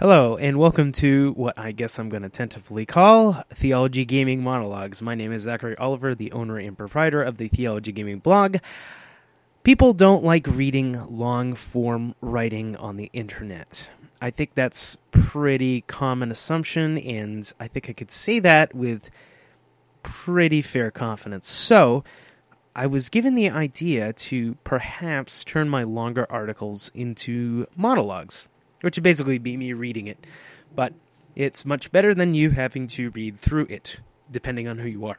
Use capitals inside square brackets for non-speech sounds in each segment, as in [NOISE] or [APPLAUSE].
Hello, and welcome to what I guess I'm going to tentatively call Theology Gaming Monologues. My name is Zachary Oliver, the owner and proprietor of the Theology Gaming blog. People don't like reading long form writing on the internet. I think that's pretty common assumption, and I think I could say that with pretty fair confidence. So, I was given the idea to perhaps turn my longer articles into monologues which would basically be me reading it. But it's much better than you having to read through it, depending on who you are.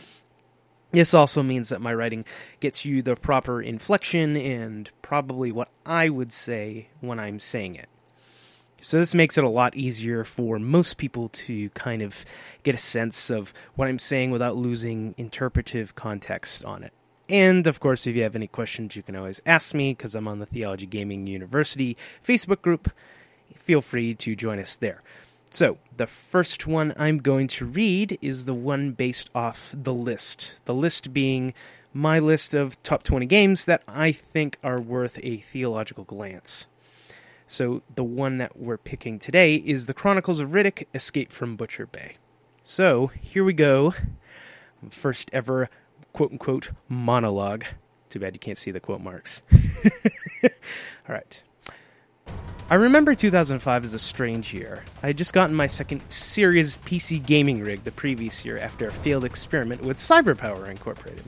[LAUGHS] this also means that my writing gets you the proper inflection and probably what I would say when I'm saying it. So this makes it a lot easier for most people to kind of get a sense of what I'm saying without losing interpretive context on it. And of course, if you have any questions, you can always ask me because I'm on the Theology Gaming University Facebook group. Feel free to join us there. So, the first one I'm going to read is the one based off the list. The list being my list of top 20 games that I think are worth a theological glance. So, the one that we're picking today is The Chronicles of Riddick Escape from Butcher Bay. So, here we go. First ever quote unquote monologue. Too bad you can't see the quote marks. [LAUGHS] All right. I remember 2005 as a strange year. I had just gotten my second serious PC gaming rig the previous year after a failed experiment with CyberPower Incorporated.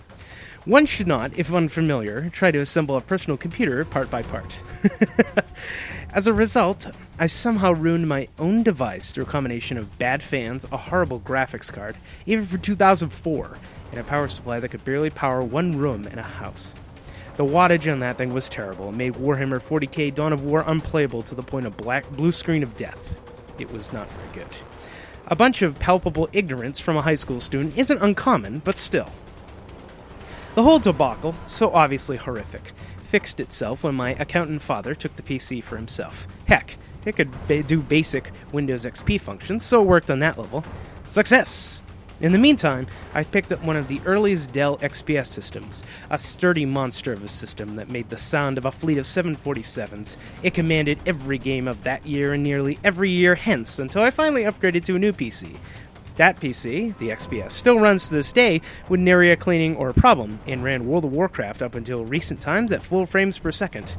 One should not, if unfamiliar, try to assemble a personal computer part by part. [LAUGHS] As a result, I somehow ruined my own device through a combination of bad fans, a horrible graphics card, even for 2004, and a power supply that could barely power one room in a house. The wattage on that thing was terrible. It made Warhammer 40k Dawn of War unplayable to the point of black blue screen of death. It was not very good. A bunch of palpable ignorance from a high school student isn't uncommon, but still. The whole debacle, so obviously horrific, fixed itself when my accountant father took the PC for himself. Heck, it could ba- do basic Windows XP functions, so it worked on that level. Success! In the meantime, I picked up one of the earliest Dell XPS systems, a sturdy monster of a system that made the sound of a fleet of 747s. It commanded every game of that year and nearly every year hence until I finally upgraded to a new PC. That PC, the XPS, still runs to this day with nary a cleaning or a problem and ran World of Warcraft up until recent times at full frames per second.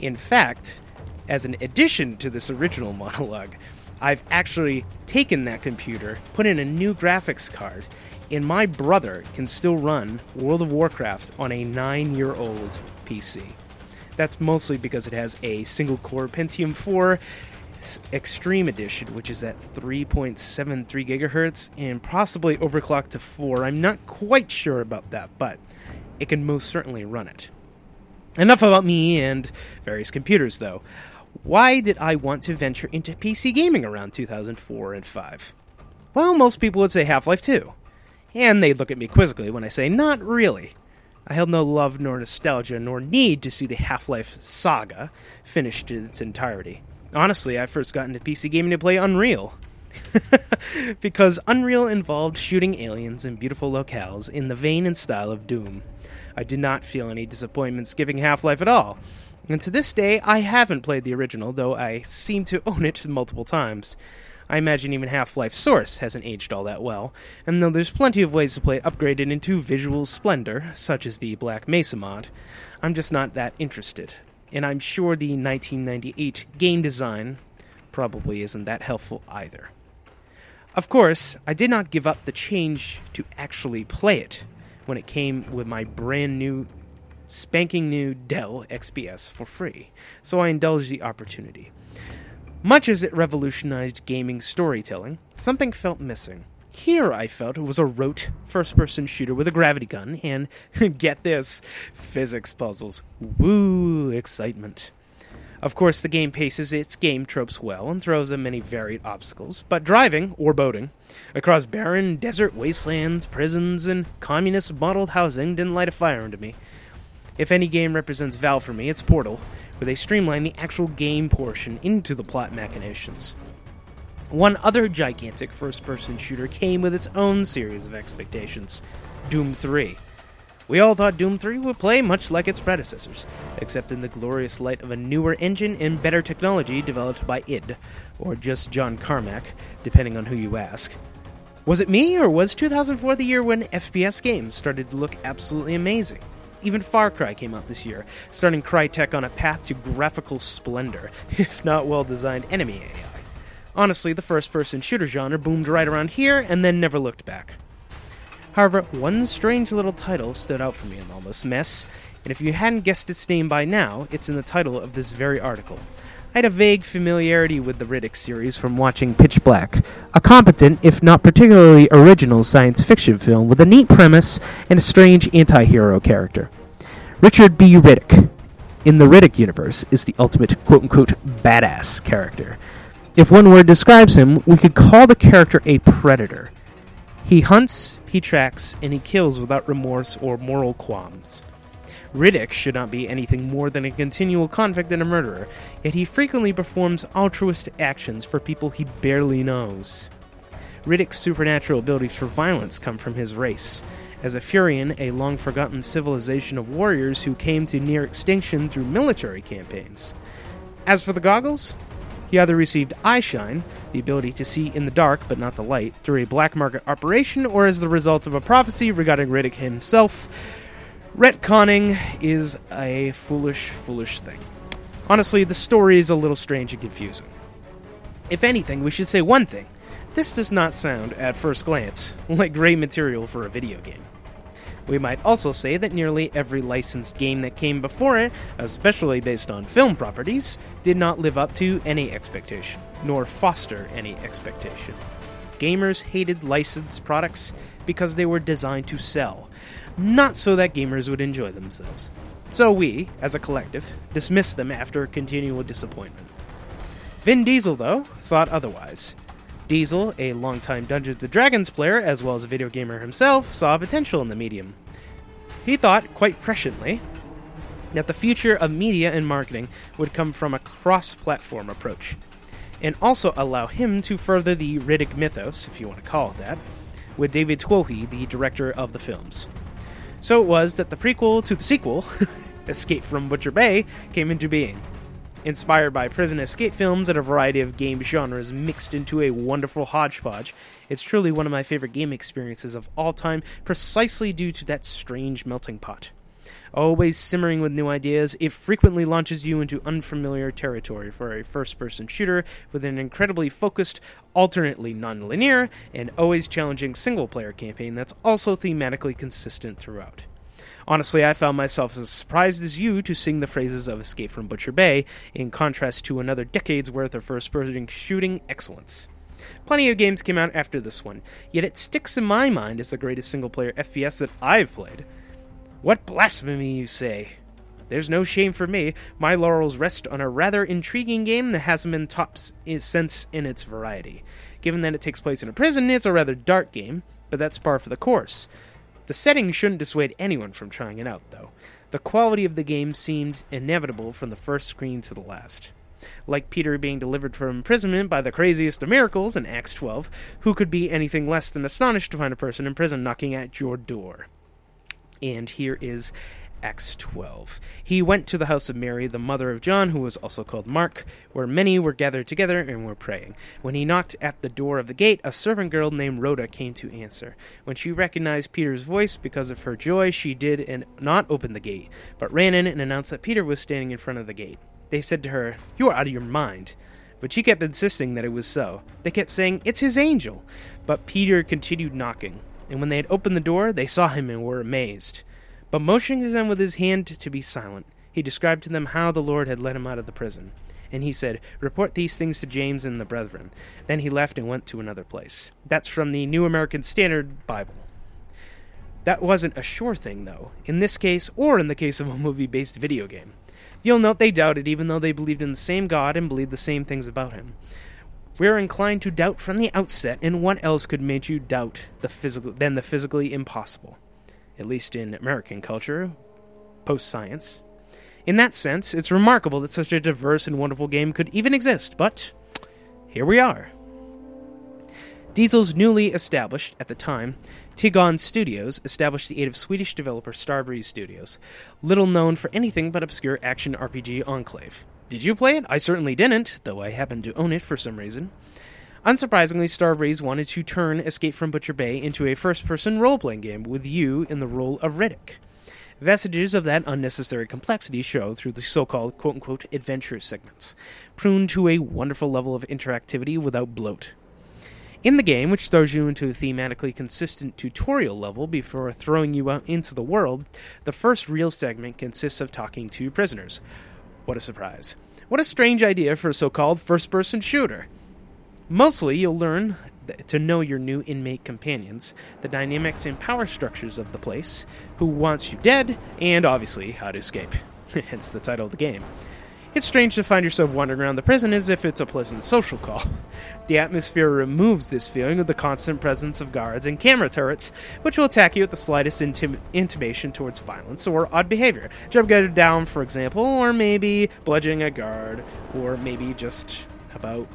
In fact, as an addition to this original [LAUGHS] monologue, I've actually taken that computer, put in a new graphics card, and my brother can still run World of Warcraft on a nine year old PC. That's mostly because it has a single core Pentium 4 Extreme Edition, which is at 3.73 gigahertz and possibly overclocked to 4. I'm not quite sure about that, but it can most certainly run it. Enough about me and various computers, though. Why did I want to venture into PC gaming around 2004 and 5? Well, most people would say Half Life 2. And they'd look at me quizzically when I say, not really. I held no love nor nostalgia nor need to see the Half Life saga finished in its entirety. Honestly, I first got into PC gaming to play Unreal. [LAUGHS] because Unreal involved shooting aliens in beautiful locales in the vein and style of Doom. I did not feel any disappointment skipping Half Life at all. And to this day, I haven't played the original, though I seem to own it multiple times. I imagine even Half Life Source hasn't aged all that well, and though there's plenty of ways to play it upgraded into visual splendor, such as the Black Mesa mod, I'm just not that interested. And I'm sure the 1998 game design probably isn't that helpful either. Of course, I did not give up the change to actually play it when it came with my brand new spanking new Dell XPS for free, so I indulged the opportunity. Much as it revolutionized gaming storytelling, something felt missing. Here, I felt it was a rote first person shooter with a gravity gun and, [LAUGHS] get this, physics puzzles. Woo, excitement. Of course, the game paces its game tropes well and throws in many varied obstacles, but driving, or boating, across barren desert wastelands, prisons, and communist modeled housing didn't light a fire under me. If any game represents Valve for me, it's Portal, where they streamline the actual game portion into the plot machinations. One other gigantic first person shooter came with its own series of expectations Doom 3. We all thought Doom 3 would play much like its predecessors, except in the glorious light of a newer engine and better technology developed by id, or just John Carmack, depending on who you ask. Was it me, or was 2004 the year when FPS games started to look absolutely amazing? Even Far Cry came out this year, starting Crytek on a path to graphical splendor, [LAUGHS] if not well designed enemy AI. Honestly, the first person shooter genre boomed right around here and then never looked back. However, one strange little title stood out for me in all this mess, and if you hadn't guessed its name by now, it's in the title of this very article. I had a vague familiarity with the Riddick series from watching Pitch Black, a competent, if not particularly original, science fiction film with a neat premise and a strange anti hero character. Richard B. Riddick, in the Riddick universe, is the ultimate quote unquote badass character. If one word describes him, we could call the character a predator. He hunts, he tracks, and he kills without remorse or moral qualms. Riddick should not be anything more than a continual convict and a murderer, yet he frequently performs altruistic actions for people he barely knows. Riddick's supernatural abilities for violence come from his race. As a Furian, a long forgotten civilization of warriors who came to near extinction through military campaigns. As for the goggles, he either received eyeshine, the ability to see in the dark but not the light, through a black market operation, or as the result of a prophecy regarding Riddick himself. Retconning is a foolish, foolish thing. Honestly, the story is a little strange and confusing. If anything, we should say one thing. This does not sound, at first glance, [LAUGHS] like great material for a video game. We might also say that nearly every licensed game that came before it, especially based on film properties, did not live up to any expectation, nor foster any expectation. Gamers hated licensed products because they were designed to sell, not so that gamers would enjoy themselves. So we, as a collective, dismissed them after continual disappointment. Vin Diesel, though, thought otherwise. Diesel, a longtime Dungeons & Dragons player as well as a video gamer himself, saw potential in the medium. He thought, quite presciently, that the future of media and marketing would come from a cross platform approach, and also allow him to further the Riddick mythos, if you want to call it that, with David Twohy, the director of the films. So it was that the prequel to the sequel, [LAUGHS] Escape from Butcher Bay, came into being. Inspired by prison escape films and a variety of game genres mixed into a wonderful hodgepodge, it's truly one of my favorite game experiences of all time, precisely due to that strange melting pot. Always simmering with new ideas, it frequently launches you into unfamiliar territory for a first person shooter with an incredibly focused, alternately non-linear, and always challenging single player campaign that's also thematically consistent throughout. Honestly, I found myself as surprised as you to sing the praises of Escape from Butcher Bay, in contrast to another decade's worth of first person shooting excellence. Plenty of games came out after this one, yet it sticks in my mind as the greatest single player FPS that I've played. What blasphemy, you say? There's no shame for me. My laurels rest on a rather intriguing game that hasn't been top since in its variety. Given that it takes place in a prison, it's a rather dark game, but that's par for the course. The setting shouldn't dissuade anyone from trying it out, though. The quality of the game seemed inevitable from the first screen to the last. Like Peter being delivered from imprisonment by the craziest of miracles in Acts 12, who could be anything less than astonished to find a person in prison knocking at your door? And here is Acts 12. He went to the house of Mary, the mother of John, who was also called Mark, where many were gathered together and were praying. When he knocked at the door of the gate, a servant girl named Rhoda came to answer. When she recognized Peter's voice because of her joy, she did and not open the gate, but ran in and announced that Peter was standing in front of the gate. They said to her, You are out of your mind. But she kept insisting that it was so. They kept saying, It's his angel. But Peter continued knocking. And when they had opened the door, they saw him and were amazed. But motioning to them with his hand to be silent, he described to them how the Lord had led him out of the prison. And he said, Report these things to James and the brethren. Then he left and went to another place. That's from the New American Standard Bible. That wasn't a sure thing, though, in this case or in the case of a movie based video game. You'll note they doubted even though they believed in the same God and believed the same things about him. We're inclined to doubt from the outset, and what else could make you doubt the physical than the physically impossible? at least in American culture, post science. In that sense, it's remarkable that such a diverse and wonderful game could even exist, but here we are. Diesel's newly established, at the time, Tigon Studios established the aid of Swedish developer Starbreeze Studios, little known for anything but obscure action RPG Enclave. Did you play it? I certainly didn't, though I happen to own it for some reason. Unsurprisingly, Starbreeze wanted to turn Escape from Butcher Bay into a first person role playing game with you in the role of Riddick. Vestiges of that unnecessary complexity show through the so called quote unquote adventure segments, pruned to a wonderful level of interactivity without bloat. In the game, which throws you into a thematically consistent tutorial level before throwing you out into the world, the first real segment consists of talking to prisoners. What a surprise. What a strange idea for a so called first person shooter. Mostly, you'll learn to know your new inmate companions, the dynamics and power structures of the place, who wants you dead, and obviously how to escape. [LAUGHS] Hence the title of the game. It's strange to find yourself wandering around the prison as if it's a pleasant social call. [LAUGHS] The atmosphere removes this feeling with the constant presence of guards and camera turrets, which will attack you at the slightest intim- intimation towards violence or odd behavior. Jump guard down, for example, or maybe bludgeoning a guard, or maybe just about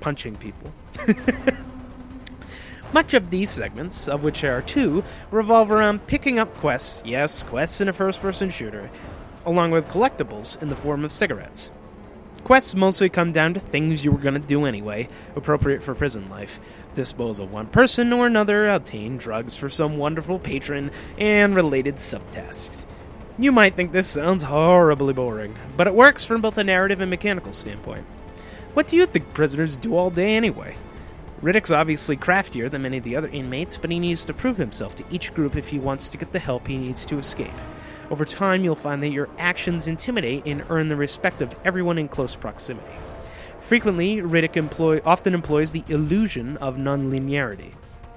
punching people. [LAUGHS] Much of these segments, of which there are two, revolve around picking up quests, yes, quests in a first person shooter, along with collectibles in the form of cigarettes. Quests mostly come down to things you were going to do anyway, appropriate for prison life. Dispose of one person or another, obtain drugs for some wonderful patron, and related subtasks. You might think this sounds horribly boring, but it works from both a narrative and mechanical standpoint. What do you think prisoners do all day anyway? Riddick's obviously craftier than many of the other inmates, but he needs to prove himself to each group if he wants to get the help he needs to escape. Over time, you'll find that your actions intimidate and earn the respect of everyone in close proximity. Frequently, Riddick employ, often employs the illusion of nonlinearity.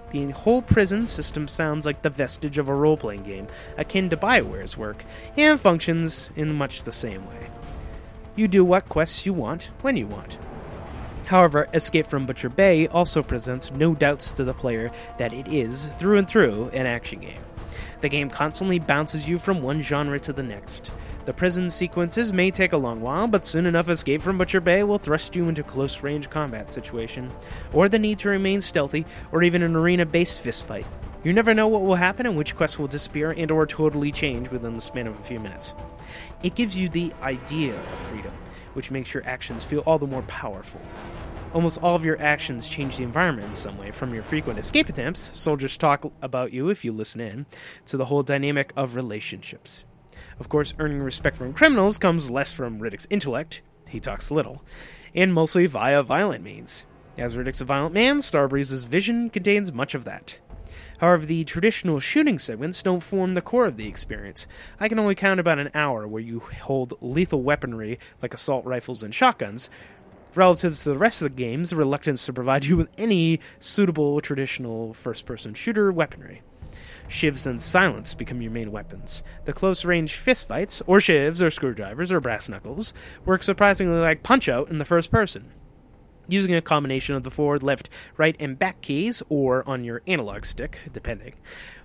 The whole prison system sounds like the vestige of a role playing game, akin to BioWare's work, and functions in much the same way. You do what quests you want, when you want. However, Escape from Butcher Bay also presents no doubts to the player that it is, through and through, an action game. The game constantly bounces you from one genre to the next. The prison sequences may take a long while, but soon enough Escape from Butcher Bay will thrust you into close range combat situation, or the need to remain stealthy, or even an arena based fistfight. You never know what will happen and which quests will disappear and or totally change within the span of a few minutes. It gives you the idea of freedom, which makes your actions feel all the more powerful. Almost all of your actions change the environment in some way, from your frequent escape attempts, soldiers talk about you if you listen in, to the whole dynamic of relationships. Of course, earning respect from criminals comes less from Riddick's intellect, he talks little, and mostly via violent means. As Riddick's a violent man, Starbreeze's vision contains much of that. However, the traditional shooting segments don't form the core of the experience. I can only count about an hour where you hold lethal weaponry like assault rifles and shotguns, relative to the rest of the game's the reluctance to provide you with any suitable traditional first person shooter weaponry. Shivs and silence become your main weapons. The close range fistfights, or shivs, or screwdrivers, or brass knuckles, work surprisingly like punch out in the first person. Using a combination of the forward, left, right, and back keys, or on your analog stick, depending,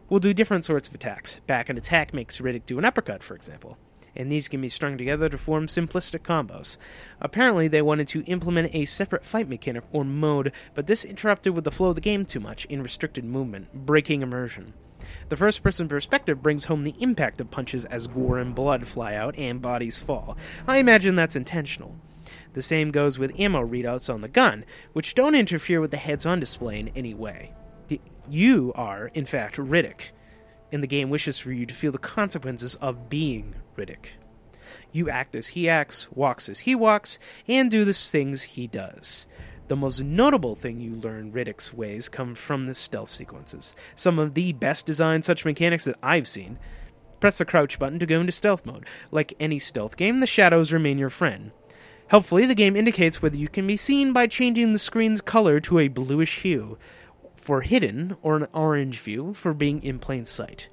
will do different sorts of attacks. Back and attack makes Riddick do an uppercut, for example and these can be strung together to form simplistic combos. Apparently, they wanted to implement a separate fight mechanic or mode, but this interrupted with the flow of the game too much in restricted movement, breaking immersion. The first person perspective brings home the impact of punches as gore and blood fly out and bodies fall. I imagine that's intentional. The same goes with ammo readouts on the gun, which don't interfere with the heads on display in any way. You are, in fact, Riddick, and the game wishes for you to feel the consequences of being Riddick. You act as he acts, walks as he walks, and do the things he does. The most notable thing you learn Riddick's ways come from the stealth sequences. Some of the best designed such mechanics that I've seen. Press the crouch button to go into stealth mode. Like any stealth game, the shadows remain your friend. Helpfully, the game indicates whether you can be seen by changing the screen's color to a bluish hue for hidden or an orange view for being in plain sight.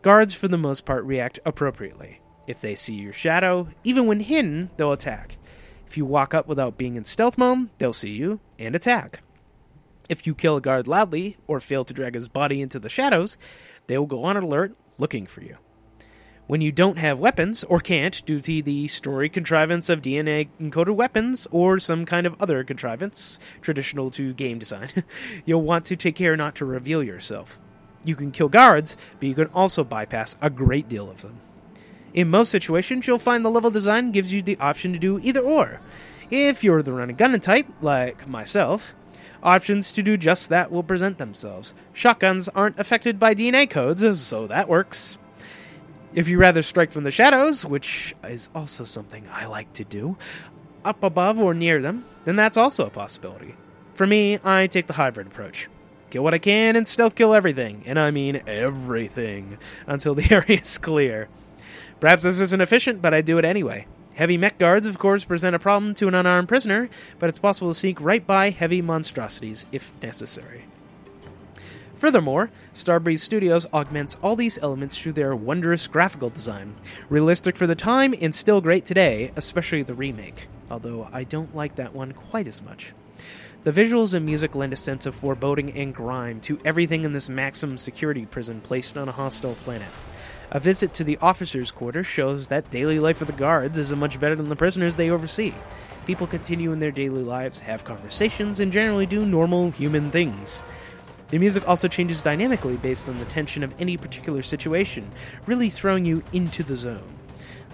Guards, for the most part, react appropriately. If they see your shadow, even when hidden, they'll attack. If you walk up without being in stealth mode, they'll see you and attack. If you kill a guard loudly or fail to drag his body into the shadows, they will go on alert looking for you. When you don't have weapons, or can't, due to the story contrivance of DNA encoded weapons, or some kind of other contrivance traditional to game design, [LAUGHS] you'll want to take care not to reveal yourself. You can kill guards, but you can also bypass a great deal of them. In most situations, you'll find the level design gives you the option to do either or. If you're the running gunner type, like myself, options to do just that will present themselves. Shotguns aren't affected by DNA codes, so that works. If you rather strike from the shadows, which is also something I like to do, up above or near them, then that's also a possibility. For me, I take the hybrid approach. Kill what I can and stealth kill everything, and I mean everything, until the [LAUGHS] area is clear. Perhaps this isn't efficient, but I do it anyway. Heavy mech guards, of course, present a problem to an unarmed prisoner, but it's possible to sneak right by heavy monstrosities if necessary. Furthermore, Starbreeze Studios augments all these elements through their wondrous graphical design. Realistic for the time and still great today, especially the remake, although I don't like that one quite as much. The visuals and music lend a sense of foreboding and grime to everything in this maximum security prison placed on a hostile planet. A visit to the officers' quarters shows that daily life of the guards is much better than the prisoners they oversee. People continue in their daily lives, have conversations, and generally do normal human things. The music also changes dynamically based on the tension of any particular situation, really throwing you into the zone.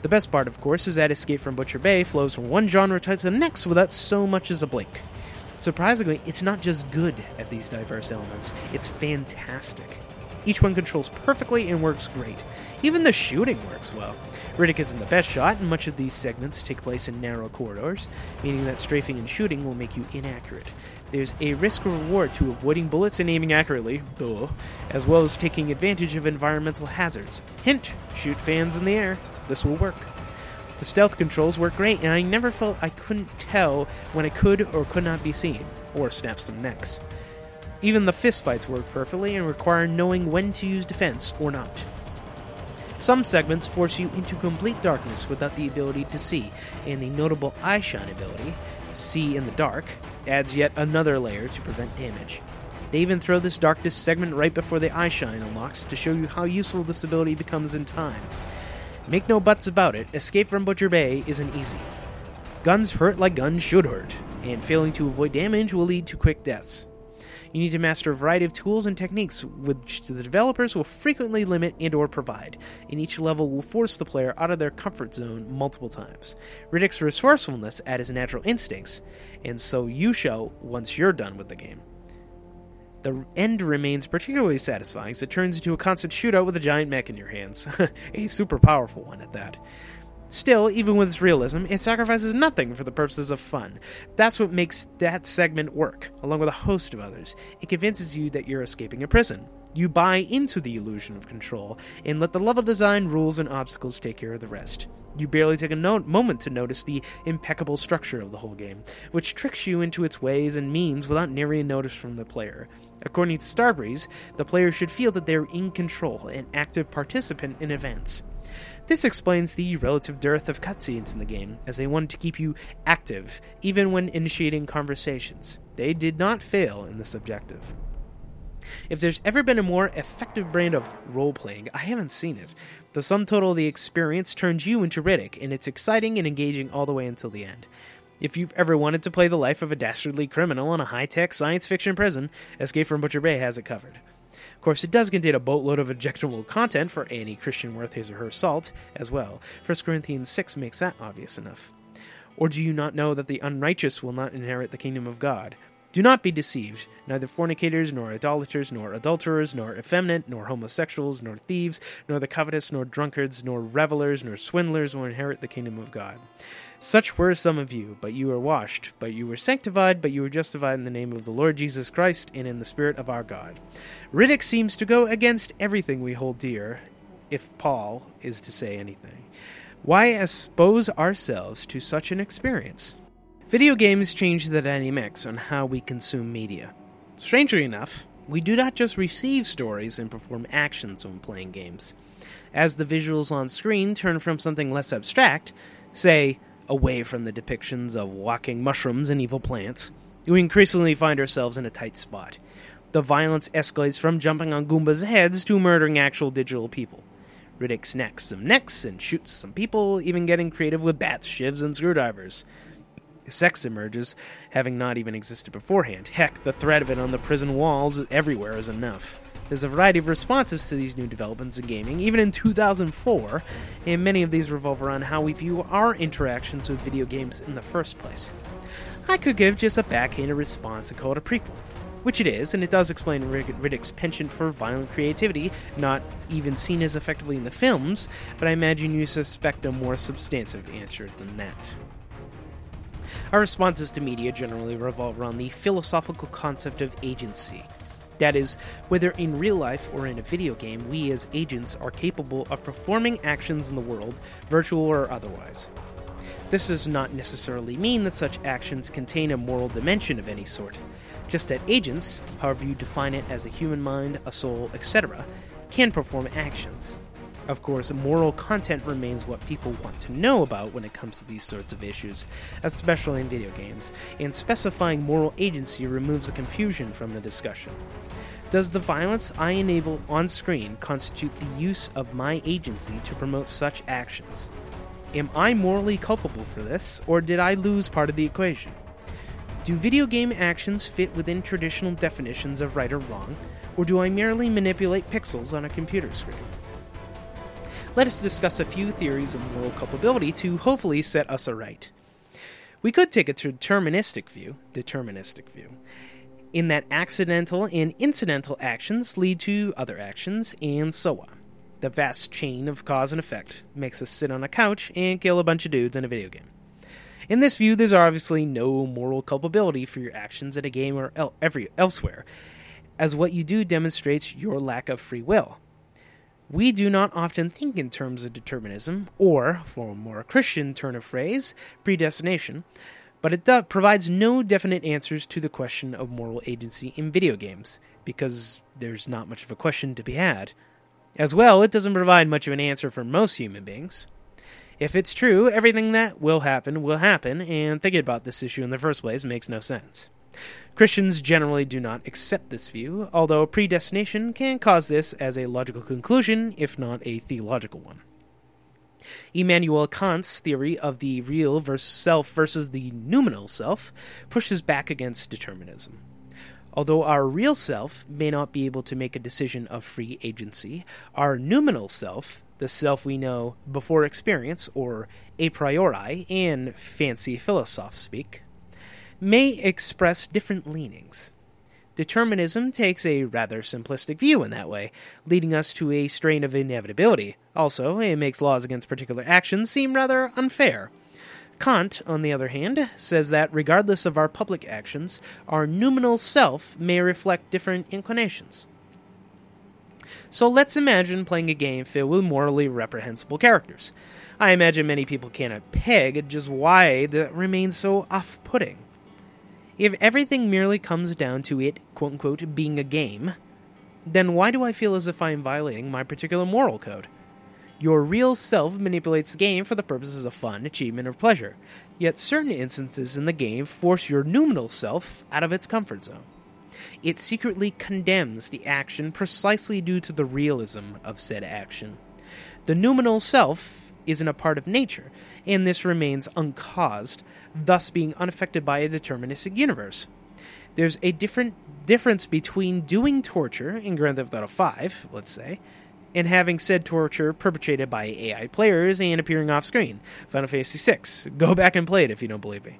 The best part, of course, is that Escape from Butcher Bay flows from one genre type to the next without so much as a blink. Surprisingly, it's not just good at these diverse elements, it's fantastic. Each one controls perfectly and works great. Even the shooting works well. Riddick isn't the best shot, and much of these segments take place in narrow corridors, meaning that strafing and shooting will make you inaccurate. There's a risk reward to avoiding bullets and aiming accurately, though, as well as taking advantage of environmental hazards. Hint shoot fans in the air. This will work. The stealth controls work great, and I never felt I couldn't tell when it could or could not be seen, or snap some necks. Even the fistfights work perfectly and require knowing when to use defense or not. Some segments force you into complete darkness without the ability to see, and the notable eye shine ability, see in the dark, adds yet another layer to prevent damage. They even throw this darkness segment right before the eye shine unlocks to show you how useful this ability becomes in time. Make no buts about it, escape from Butcher Bay isn't easy. Guns hurt like guns should hurt, and failing to avoid damage will lead to quick deaths. You need to master a variety of tools and techniques which the developers will frequently limit and or provide, and each level will force the player out of their comfort zone multiple times. Riddick's resourcefulness at his natural instincts, and so you shall once you're done with the game. The end remains particularly satisfying as it turns into a constant shootout with a giant mech in your hands. [LAUGHS] a super powerful one at that. Still, even with its realism, it sacrifices nothing for the purposes of fun. That's what makes that segment work, along with a host of others. It convinces you that you're escaping a prison. You buy into the illusion of control, and let the level design, rules, and obstacles take care of the rest. You barely take a no- moment to notice the impeccable structure of the whole game, which tricks you into its ways and means without nary a notice from the player. According to Starbreeze, the player should feel that they're in control, an active participant in events. This explains the relative dearth of cutscenes in the game, as they wanted to keep you active, even when initiating conversations. They did not fail in this objective. If there's ever been a more effective brand of role playing, I haven't seen it. The sum total of the experience turns you into Riddick, and it's exciting and engaging all the way until the end. If you've ever wanted to play the life of a dastardly criminal in a high tech science fiction prison, Escape from Butcher Bay has it covered. Of course, it does contain a boatload of objectionable content for any Christian worth his or her salt as well. 1 Corinthians 6 makes that obvious enough. Or do you not know that the unrighteous will not inherit the kingdom of God? Do not be deceived. Neither fornicators, nor idolaters, nor adulterers, nor effeminate, nor homosexuals, nor thieves, nor the covetous, nor drunkards, nor revelers, nor swindlers will inherit the kingdom of God. Such were some of you, but you were washed, but you were sanctified, but you were justified in the name of the Lord Jesus Christ and in the Spirit of our God. Riddick seems to go against everything we hold dear, if Paul is to say anything. Why expose ourselves to such an experience? Video games change the dynamics on how we consume media. Strangely enough, we do not just receive stories and perform actions when playing games. As the visuals on screen turn from something less abstract, say, away from the depictions of walking mushrooms and evil plants, we increasingly find ourselves in a tight spot. The violence escalates from jumping on Goombas' heads to murdering actual digital people. Riddick snacks some necks and shoots some people, even getting creative with bats, shivs, and screwdrivers. Sex emerges, having not even existed beforehand. Heck, the threat of it on the prison walls everywhere is enough. There's a variety of responses to these new developments in gaming, even in 2004, and many of these revolve around how we view our interactions with video games in the first place. I could give just a backhanded response and call it a prequel, which it is, and it does explain Riddick's penchant for violent creativity, not even seen as effectively in the films, but I imagine you suspect a more substantive answer than that. Our responses to media generally revolve around the philosophical concept of agency. That is, whether in real life or in a video game, we as agents are capable of performing actions in the world, virtual or otherwise. This does not necessarily mean that such actions contain a moral dimension of any sort, just that agents, however you define it as a human mind, a soul, etc., can perform actions. Of course, moral content remains what people want to know about when it comes to these sorts of issues, especially in video games, and specifying moral agency removes the confusion from the discussion. Does the violence I enable on screen constitute the use of my agency to promote such actions? Am I morally culpable for this, or did I lose part of the equation? Do video game actions fit within traditional definitions of right or wrong, or do I merely manipulate pixels on a computer screen? let us discuss a few theories of moral culpability to hopefully set us aright. We could take a deterministic view, deterministic view, in that accidental and incidental actions lead to other actions, and so on. The vast chain of cause and effect makes us sit on a couch and kill a bunch of dudes in a video game. In this view, there's obviously no moral culpability for your actions in a game or el- every elsewhere, as what you do demonstrates your lack of free will. We do not often think in terms of determinism, or, for a more Christian turn of phrase, predestination, but it do- provides no definite answers to the question of moral agency in video games, because there's not much of a question to be had. As well, it doesn't provide much of an answer for most human beings. If it's true, everything that will happen will happen, and thinking about this issue in the first place makes no sense. Christians generally do not accept this view, although predestination can cause this as a logical conclusion, if not a theological one. Immanuel Kant's theory of the real versus self versus the noumenal self pushes back against determinism. Although our real self may not be able to make a decision of free agency, our noumenal self, the self we know before experience, or a priori in fancy philosoph speak, may express different leanings. Determinism takes a rather simplistic view in that way, leading us to a strain of inevitability. Also, it makes laws against particular actions seem rather unfair. Kant, on the other hand, says that regardless of our public actions, our noumenal self may reflect different inclinations. So let's imagine playing a game filled with morally reprehensible characters. I imagine many people cannot peg just why that remains so off putting. If everything merely comes down to it, quote unquote, being a game, then why do I feel as if I am violating my particular moral code? Your real self manipulates the game for the purposes of fun, achievement, or pleasure, yet certain instances in the game force your noumenal self out of its comfort zone. It secretly condemns the action precisely due to the realism of said action. The noumenal self isn't a part of nature, and this remains uncaused, thus being unaffected by a deterministic universe. There's a different difference between doing torture in Grand Theft Auto 5, let's say, and having said torture perpetrated by AI players and appearing off screen. Final Fantasy VI. Go back and play it if you don't believe me.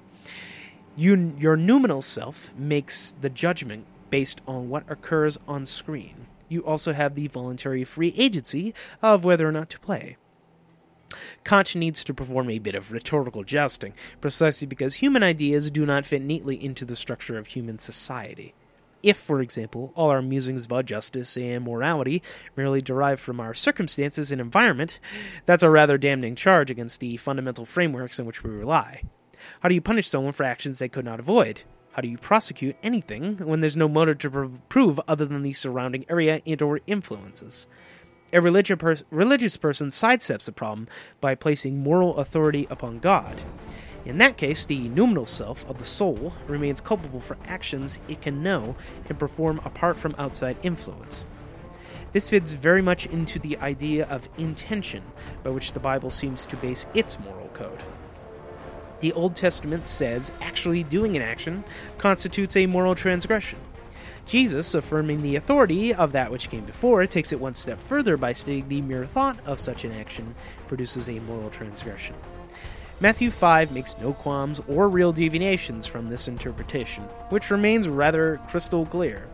You, your noumenal self makes the judgment based on what occurs on screen. You also have the voluntary free agency of whether or not to play. Kant needs to perform a bit of rhetorical jousting, precisely because human ideas do not fit neatly into the structure of human society. If, for example, all our musings about justice and morality merely derive from our circumstances and environment, that's a rather damning charge against the fundamental frameworks in which we rely. How do you punish someone for actions they could not avoid? How do you prosecute anything when there's no motive to prove other than the surrounding area and or influences? A religious person sidesteps the problem by placing moral authority upon God. In that case, the noumenal self of the soul remains culpable for actions it can know and perform apart from outside influence. This fits very much into the idea of intention, by which the Bible seems to base its moral code. The Old Testament says actually doing an action constitutes a moral transgression. Jesus, affirming the authority of that which came before, takes it one step further by stating the mere thought of such an action produces a moral transgression. Matthew 5 makes no qualms or real deviations from this interpretation, which remains rather crystal clear.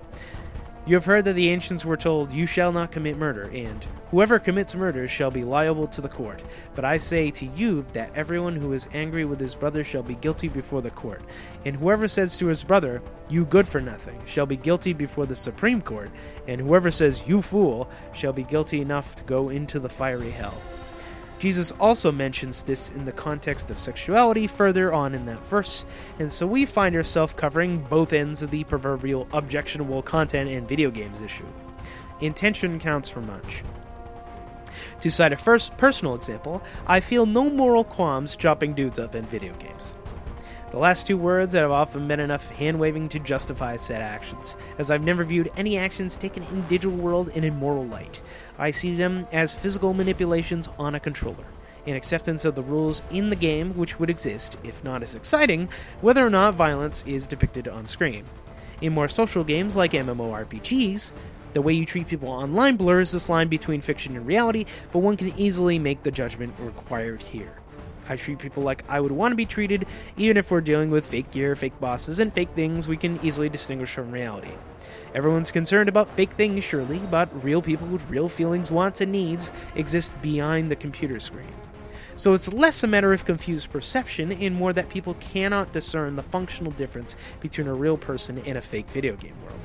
You have heard that the ancients were told, You shall not commit murder, and whoever commits murder shall be liable to the court. But I say to you that everyone who is angry with his brother shall be guilty before the court. And whoever says to his brother, You good for nothing, shall be guilty before the Supreme Court. And whoever says, You fool, shall be guilty enough to go into the fiery hell. Jesus also mentions this in the context of sexuality further on in that verse, and so we find ourselves covering both ends of the proverbial objectionable content in video games issue. Intention counts for much. To cite a first personal example, I feel no moral qualms chopping dudes up in video games. The last two words have often been enough hand waving to justify said actions, as I've never viewed any actions taken in digital world in a moral light. I see them as physical manipulations on a controller, an acceptance of the rules in the game which would exist, if not as exciting, whether or not violence is depicted on screen. In more social games like MMORPGs, the way you treat people online blurs this line between fiction and reality, but one can easily make the judgment required here. I treat people like I would want to be treated, even if we're dealing with fake gear, fake bosses, and fake things we can easily distinguish from reality. Everyone's concerned about fake things, surely, but real people with real feelings, wants, and needs exist behind the computer screen. So it's less a matter of confused perception and more that people cannot discern the functional difference between a real person and a fake video game world.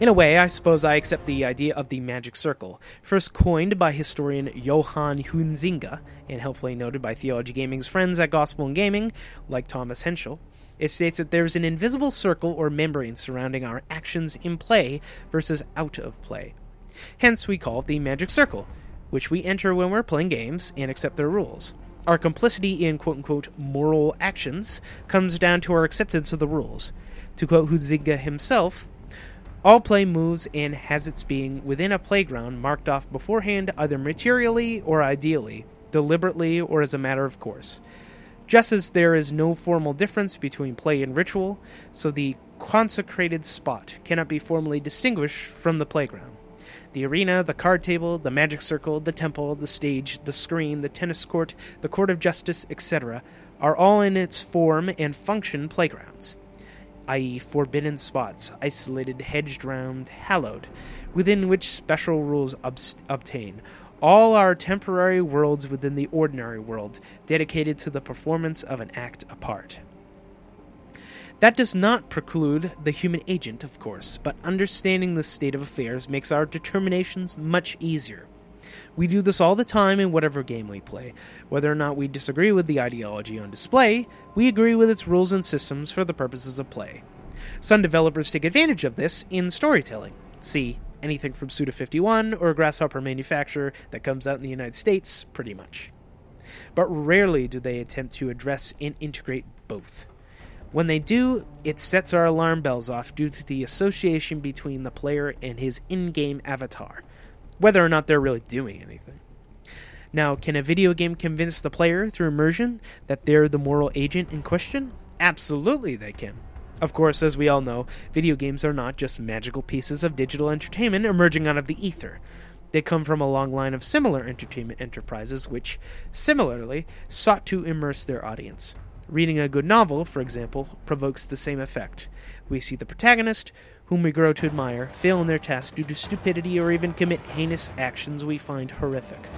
In a way, I suppose I accept the idea of the magic circle, first coined by historian Johan Huizinga and helpfully noted by Theology Gaming's friends at Gospel and Gaming, like Thomas Henschel. It states that there is an invisible circle or membrane surrounding our actions in play versus out of play. Hence, we call it the magic circle, which we enter when we're playing games and accept their rules. Our complicity in quote unquote moral actions comes down to our acceptance of the rules. To quote Huizinga himself, all play moves and has its being within a playground marked off beforehand either materially or ideally, deliberately or as a matter of course. Just as there is no formal difference between play and ritual, so the consecrated spot cannot be formally distinguished from the playground. The arena, the card table, the magic circle, the temple, the stage, the screen, the tennis court, the court of justice, etc., are all in its form and function playgrounds i.e., forbidden spots, isolated, hedged round, hallowed, within which special rules ob- obtain. All are temporary worlds within the ordinary world, dedicated to the performance of an act apart. That does not preclude the human agent, of course, but understanding the state of affairs makes our determinations much easier. We do this all the time in whatever game we play. Whether or not we disagree with the ideology on display, we agree with its rules and systems for the purposes of play. Some developers take advantage of this in storytelling. See anything from Suda 51 or Grasshopper Manufacturer that comes out in the United States, pretty much. But rarely do they attempt to address and integrate both. When they do, it sets our alarm bells off due to the association between the player and his in game avatar whether or not they're really doing anything. Now, can a video game convince the player through immersion that they're the moral agent in question? Absolutely, they can. Of course, as we all know, video games are not just magical pieces of digital entertainment emerging out of the ether. They come from a long line of similar entertainment enterprises which, similarly, sought to immerse their audience. Reading a good novel, for example, provokes the same effect. We see the protagonist, whom we grow to admire, fail in their task due to stupidity or even commit heinous actions we find horrific.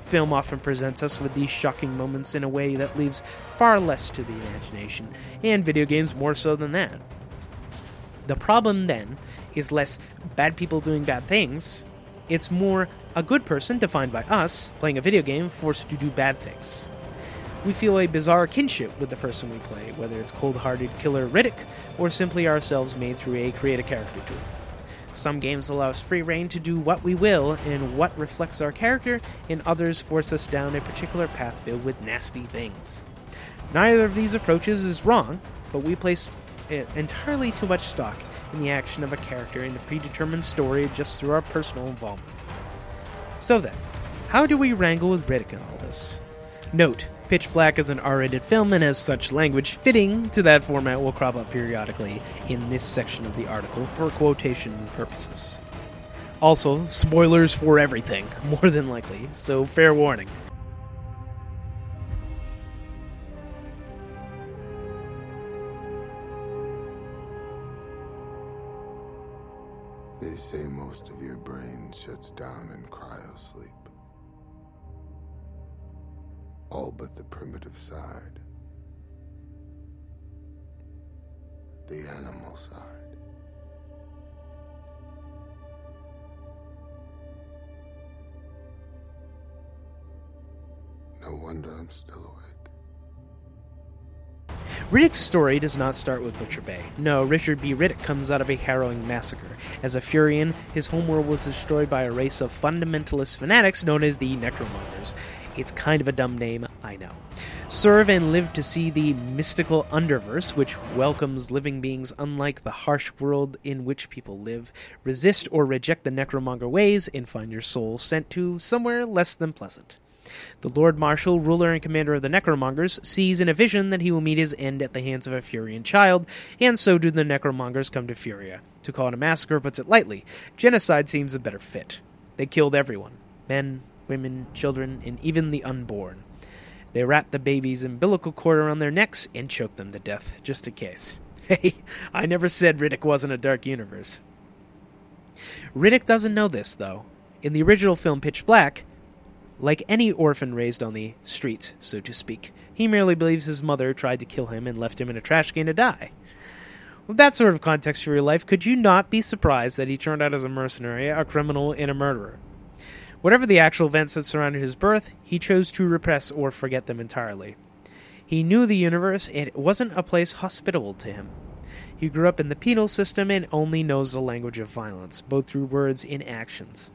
Film often presents us with these shocking moments in a way that leaves far less to the imagination, and video games more so than that. The problem, then, is less bad people doing bad things, it's more a good person, defined by us, playing a video game, forced to do bad things we feel a bizarre kinship with the person we play, whether it's cold hearted killer Riddick or simply ourselves made through a create a character tool. Some games allow us free reign to do what we will and what reflects our character, and others force us down a particular path filled with nasty things. Neither of these approaches is wrong, but we place entirely too much stock in the action of a character in a predetermined story just through our personal involvement. So then, how do we wrangle with Riddick in all this? Note, Pitch Black is an R rated film, and as such, language fitting to that format will crop up periodically in this section of the article for quotation purposes. Also, spoilers for everything, [LAUGHS] more than likely, so fair warning. They say most of your brain shuts down in cryosleep. All but the primitive side. The animal side. No wonder I'm still awake. Riddick's story does not start with Butcher Bay. No, Richard B. Riddick comes out of a harrowing massacre. As a Furian, his homeworld was destroyed by a race of fundamentalist fanatics known as the Necromongers. It's kind of a dumb name, I know. Serve and live to see the mystical underverse, which welcomes living beings unlike the harsh world in which people live. Resist or reject the Necromonger ways and find your soul sent to somewhere less than pleasant. The Lord Marshal, ruler and commander of the Necromongers, sees in a vision that he will meet his end at the hands of a Furian child, and so do the Necromongers come to Furia. To call it a massacre puts it lightly. Genocide seems a better fit. They killed everyone men, women, children, and even the unborn. They wrapped the baby's umbilical cord around their necks and choked them to death, just in case. [LAUGHS] Hey, I never said Riddick wasn't a dark universe. Riddick doesn't know this, though. In the original film Pitch Black, like any orphan raised on the streets, so to speak, he merely believes his mother tried to kill him and left him in a trash can to die. With that sort of context for your life, could you not be surprised that he turned out as a mercenary, a criminal, and a murderer? Whatever the actual events that surrounded his birth, he chose to repress or forget them entirely. He knew the universe, it wasn't a place hospitable to him. He grew up in the penal system and only knows the language of violence, both through words and actions.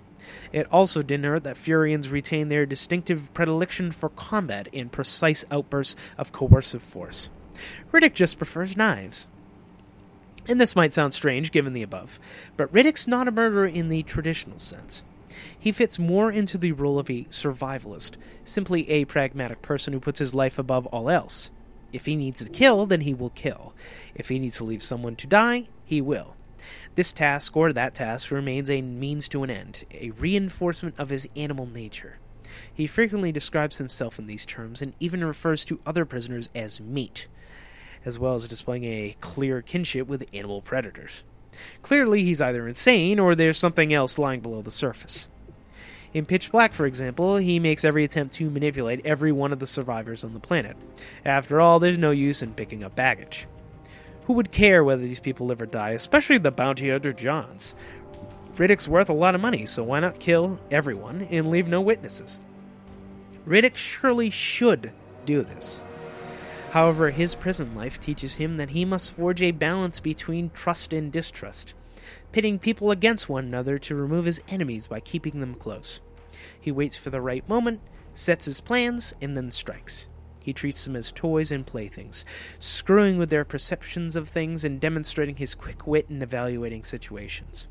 It also didn't hurt that Furians retain their distinctive predilection for combat and precise outbursts of coercive force. Riddick just prefers knives. And this might sound strange given the above, but Riddick's not a murderer in the traditional sense. He fits more into the role of a survivalist, simply a pragmatic person who puts his life above all else. If he needs to kill, then he will kill. If he needs to leave someone to die, he will. This task or that task remains a means to an end, a reinforcement of his animal nature. He frequently describes himself in these terms and even refers to other prisoners as meat, as well as displaying a clear kinship with animal predators. Clearly, he's either insane or there's something else lying below the surface. In Pitch Black, for example, he makes every attempt to manipulate every one of the survivors on the planet. After all, there's no use in picking up baggage. Who would care whether these people live or die, especially the bounty hunter Johns? Riddick's worth a lot of money, so why not kill everyone and leave no witnesses? Riddick surely should do this. However, his prison life teaches him that he must forge a balance between trust and distrust, pitting people against one another to remove his enemies by keeping them close. He waits for the right moment, sets his plans, and then strikes. He treats them as toys and playthings, screwing with their perceptions of things and demonstrating his quick wit in evaluating situations.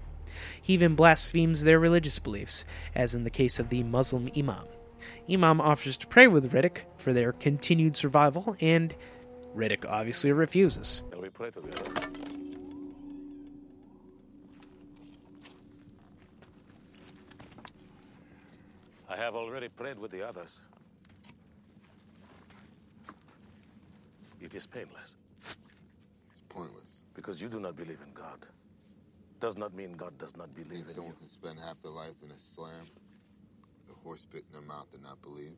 He even blasphemes their religious beliefs, as in the case of the Muslim Imam. Imam offers to pray with Riddick for their continued survival, and Riddick obviously refuses. we pray together? I have already prayed with the others. It is painless It's pointless. because you do not believe in God. Does not mean God does not believe in in someone you. can spend half their life in a slam with a horse bit in their mouth and not believe?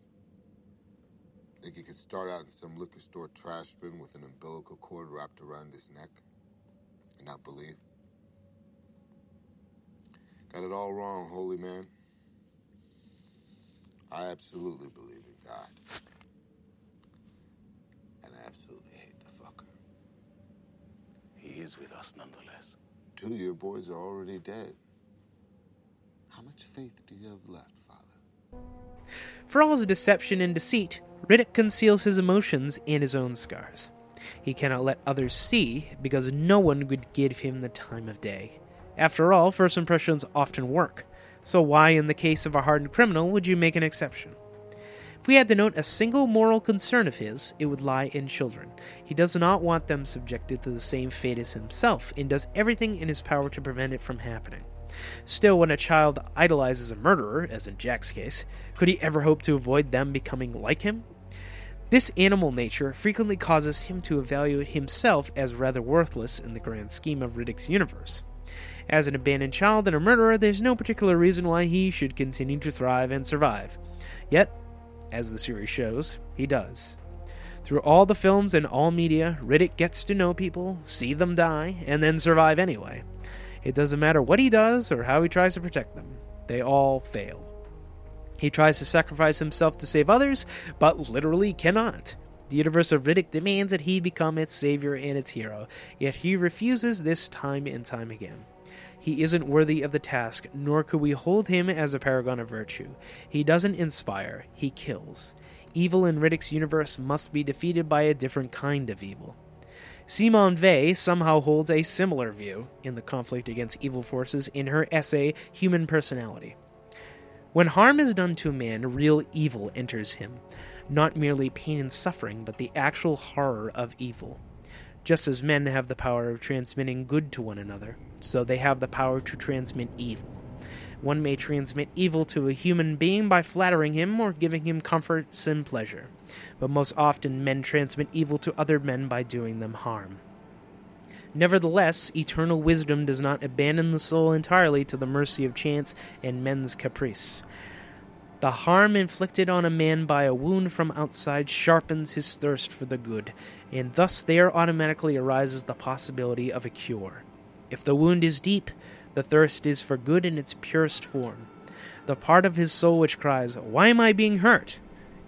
Think he could start out in some liquor store trash bin with an umbilical cord wrapped around his neck and not believe? Got it all wrong, holy man. I absolutely believe in God. And I absolutely hate the fucker. He is with us nonetheless. Two of your boys are already dead. How much faith do you have left? For all his deception and deceit, Riddick conceals his emotions and his own scars. He cannot let others see because no one would give him the time of day. After all, first impressions often work. So why, in the case of a hardened criminal, would you make an exception? If we had to note a single moral concern of his, it would lie in children. He does not want them subjected to the same fate as himself, and does everything in his power to prevent it from happening. Still, when a child idolizes a murderer, as in Jack's case, could he ever hope to avoid them becoming like him? This animal nature frequently causes him to evaluate himself as rather worthless in the grand scheme of Riddick's universe. As an abandoned child and a murderer, there's no particular reason why he should continue to thrive and survive. Yet, as the series shows, he does. Through all the films and all media, Riddick gets to know people, see them die, and then survive anyway. It doesn't matter what he does or how he tries to protect them, they all fail. He tries to sacrifice himself to save others, but literally cannot. The universe of Riddick demands that he become its savior and its hero, yet he refuses this time and time again. He isn't worthy of the task, nor could we hold him as a paragon of virtue. He doesn't inspire, he kills. Evil in Riddick's universe must be defeated by a different kind of evil. Simone Weil somehow holds a similar view in the conflict against evil forces in her essay Human Personality. When harm is done to a man, real evil enters him. Not merely pain and suffering, but the actual horror of evil. Just as men have the power of transmitting good to one another, so they have the power to transmit evil. One may transmit evil to a human being by flattering him or giving him comforts and pleasure, but most often men transmit evil to other men by doing them harm. Nevertheless, eternal wisdom does not abandon the soul entirely to the mercy of chance and men's caprice. The harm inflicted on a man by a wound from outside sharpens his thirst for the good, and thus there automatically arises the possibility of a cure. If the wound is deep, the thirst is for good in its purest form. The part of his soul which cries, Why am I being hurt?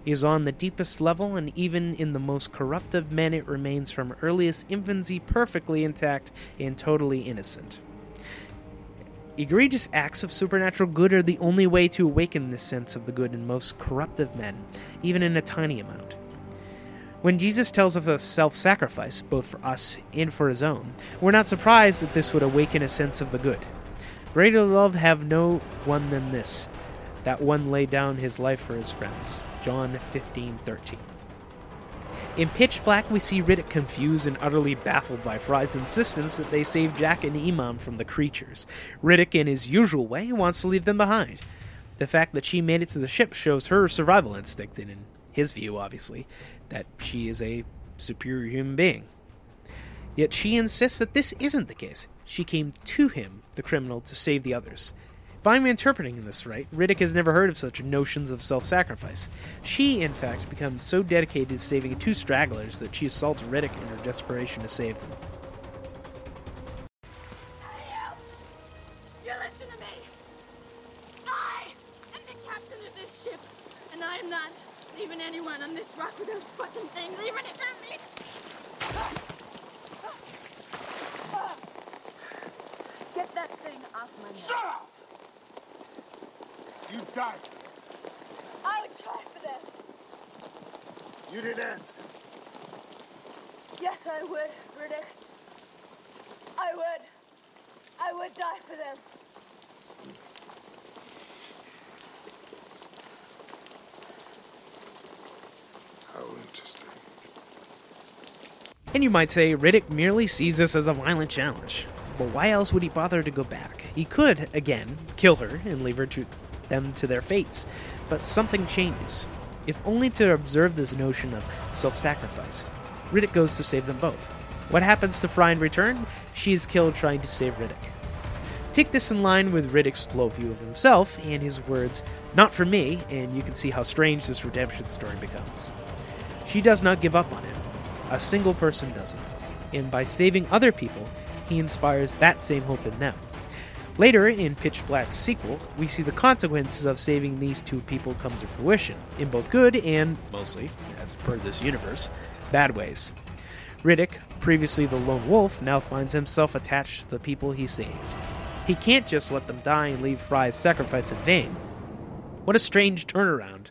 Is on the deepest level, and even in the most corrupt of men, it remains from earliest infancy perfectly intact and totally innocent. Egregious acts of supernatural good are the only way to awaken this sense of the good in most corrupt of men, even in a tiny amount. When Jesus tells of self sacrifice, both for us and for his own, we're not surprised that this would awaken a sense of the good. Greater love have no one than this, that one lay down his life for his friends. John 15:13. In Pitch Black, we see Riddick confused and utterly baffled by Fry's insistence that they save Jack and Imam from the creatures. Riddick, in his usual way, wants to leave them behind. The fact that she made it to the ship shows her survival instinct, and in his view, obviously, that she is a superior human being. Yet she insists that this isn't the case. She came to him, the criminal, to save the others. If I'm interpreting this right, Riddick has never heard of such notions of self sacrifice. She, in fact, becomes so dedicated to saving two stragglers that she assaults Riddick in her desperation to save them. You listen to me. I am the captain of this ship, and I'm not leaving anyone on this rock with those fucking things, even if they're me. Get that thing off my neck. Shut up! You died. I would try for them. You didn't answer. Yes, I would, Riddick. I would. I would die for them. How interesting. And you might say Riddick merely sees this as a violent challenge. But why else would he bother to go back? He could, again, kill her and leave her to them to their fates, but something changes. If only to observe this notion of self sacrifice. Riddick goes to save them both. What happens to Fry in return? She is killed trying to save Riddick. Take this in line with Riddick's low view of himself and his words, not for me, and you can see how strange this redemption story becomes. She does not give up on him. A single person doesn't. And by saving other people, he inspires that same hope in them. Later, in Pitch Black's sequel, we see the consequences of saving these two people come to fruition, in both good and, mostly, as per this universe, bad ways. Riddick, previously the lone wolf, now finds himself attached to the people he saved. He can't just let them die and leave Fry's sacrifice in vain. What a strange turnaround.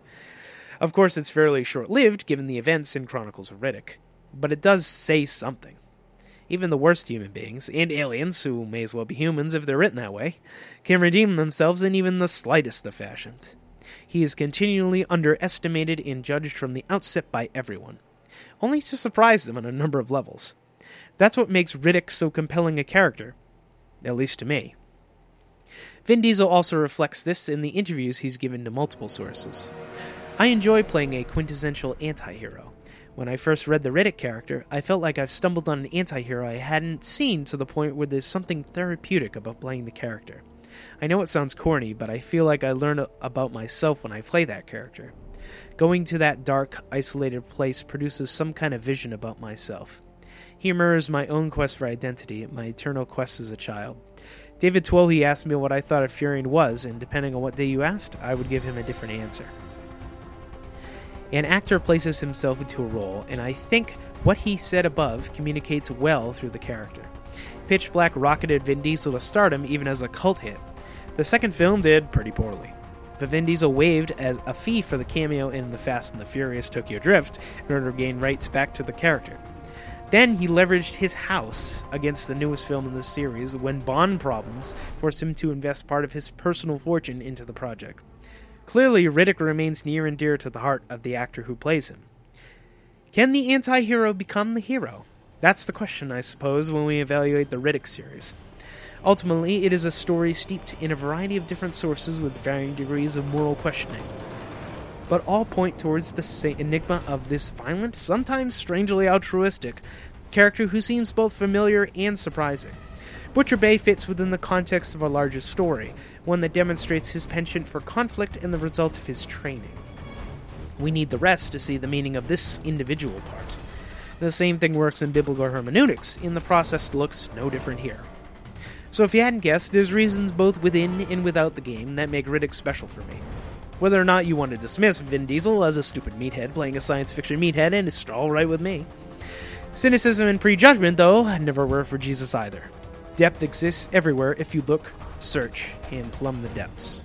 Of course, it's fairly short lived given the events in Chronicles of Riddick. but it does say something. Even the worst human beings, and aliens, who may as well be humans if they're written that way, can redeem themselves in even the slightest of fashions. He is continually underestimated and judged from the outset by everyone, only to surprise them on a number of levels. That's what makes Riddick so compelling a character, at least to me. Vin Diesel also reflects this in the interviews he's given to multiple sources. I enjoy playing a quintessential anti hero. When I first read the Riddick character, I felt like I've stumbled on an anti hero I hadn't seen to the point where there's something therapeutic about playing the character. I know it sounds corny, but I feel like I learn about myself when I play that character. Going to that dark, isolated place produces some kind of vision about myself. He mirrors my own quest for identity, my eternal quest as a child. David Twohy asked me what I thought a Furian was, and depending on what day you asked, I would give him a different answer. An actor places himself into a role, and I think what he said above communicates well through the character. Pitch Black rocketed Vin Diesel to stardom even as a cult hit. The second film did pretty poorly. Vin Diesel waived as a fee for the cameo in The Fast and the Furious Tokyo Drift in order to gain rights back to the character. Then he leveraged his house against the newest film in the series when Bond problems forced him to invest part of his personal fortune into the project. Clearly, Riddick remains near and dear to the heart of the actor who plays him. Can the anti hero become the hero? That's the question, I suppose, when we evaluate the Riddick series. Ultimately, it is a story steeped in a variety of different sources with varying degrees of moral questioning. But all point towards the enigma of this violent, sometimes strangely altruistic, character who seems both familiar and surprising. Butcher Bay fits within the context of a larger story, one that demonstrates his penchant for conflict and the result of his training. We need the rest to see the meaning of this individual part. The same thing works in biblical hermeneutics, and the process looks no different here. So if you hadn't guessed, there's reasons both within and without the game that make Riddick special for me. Whether or not you want to dismiss Vin Diesel as a stupid meathead playing a science fiction meathead, and it's all right with me. Cynicism and prejudgment, though, never were for Jesus either. Depth exists everywhere if you look, search, and plumb the depths.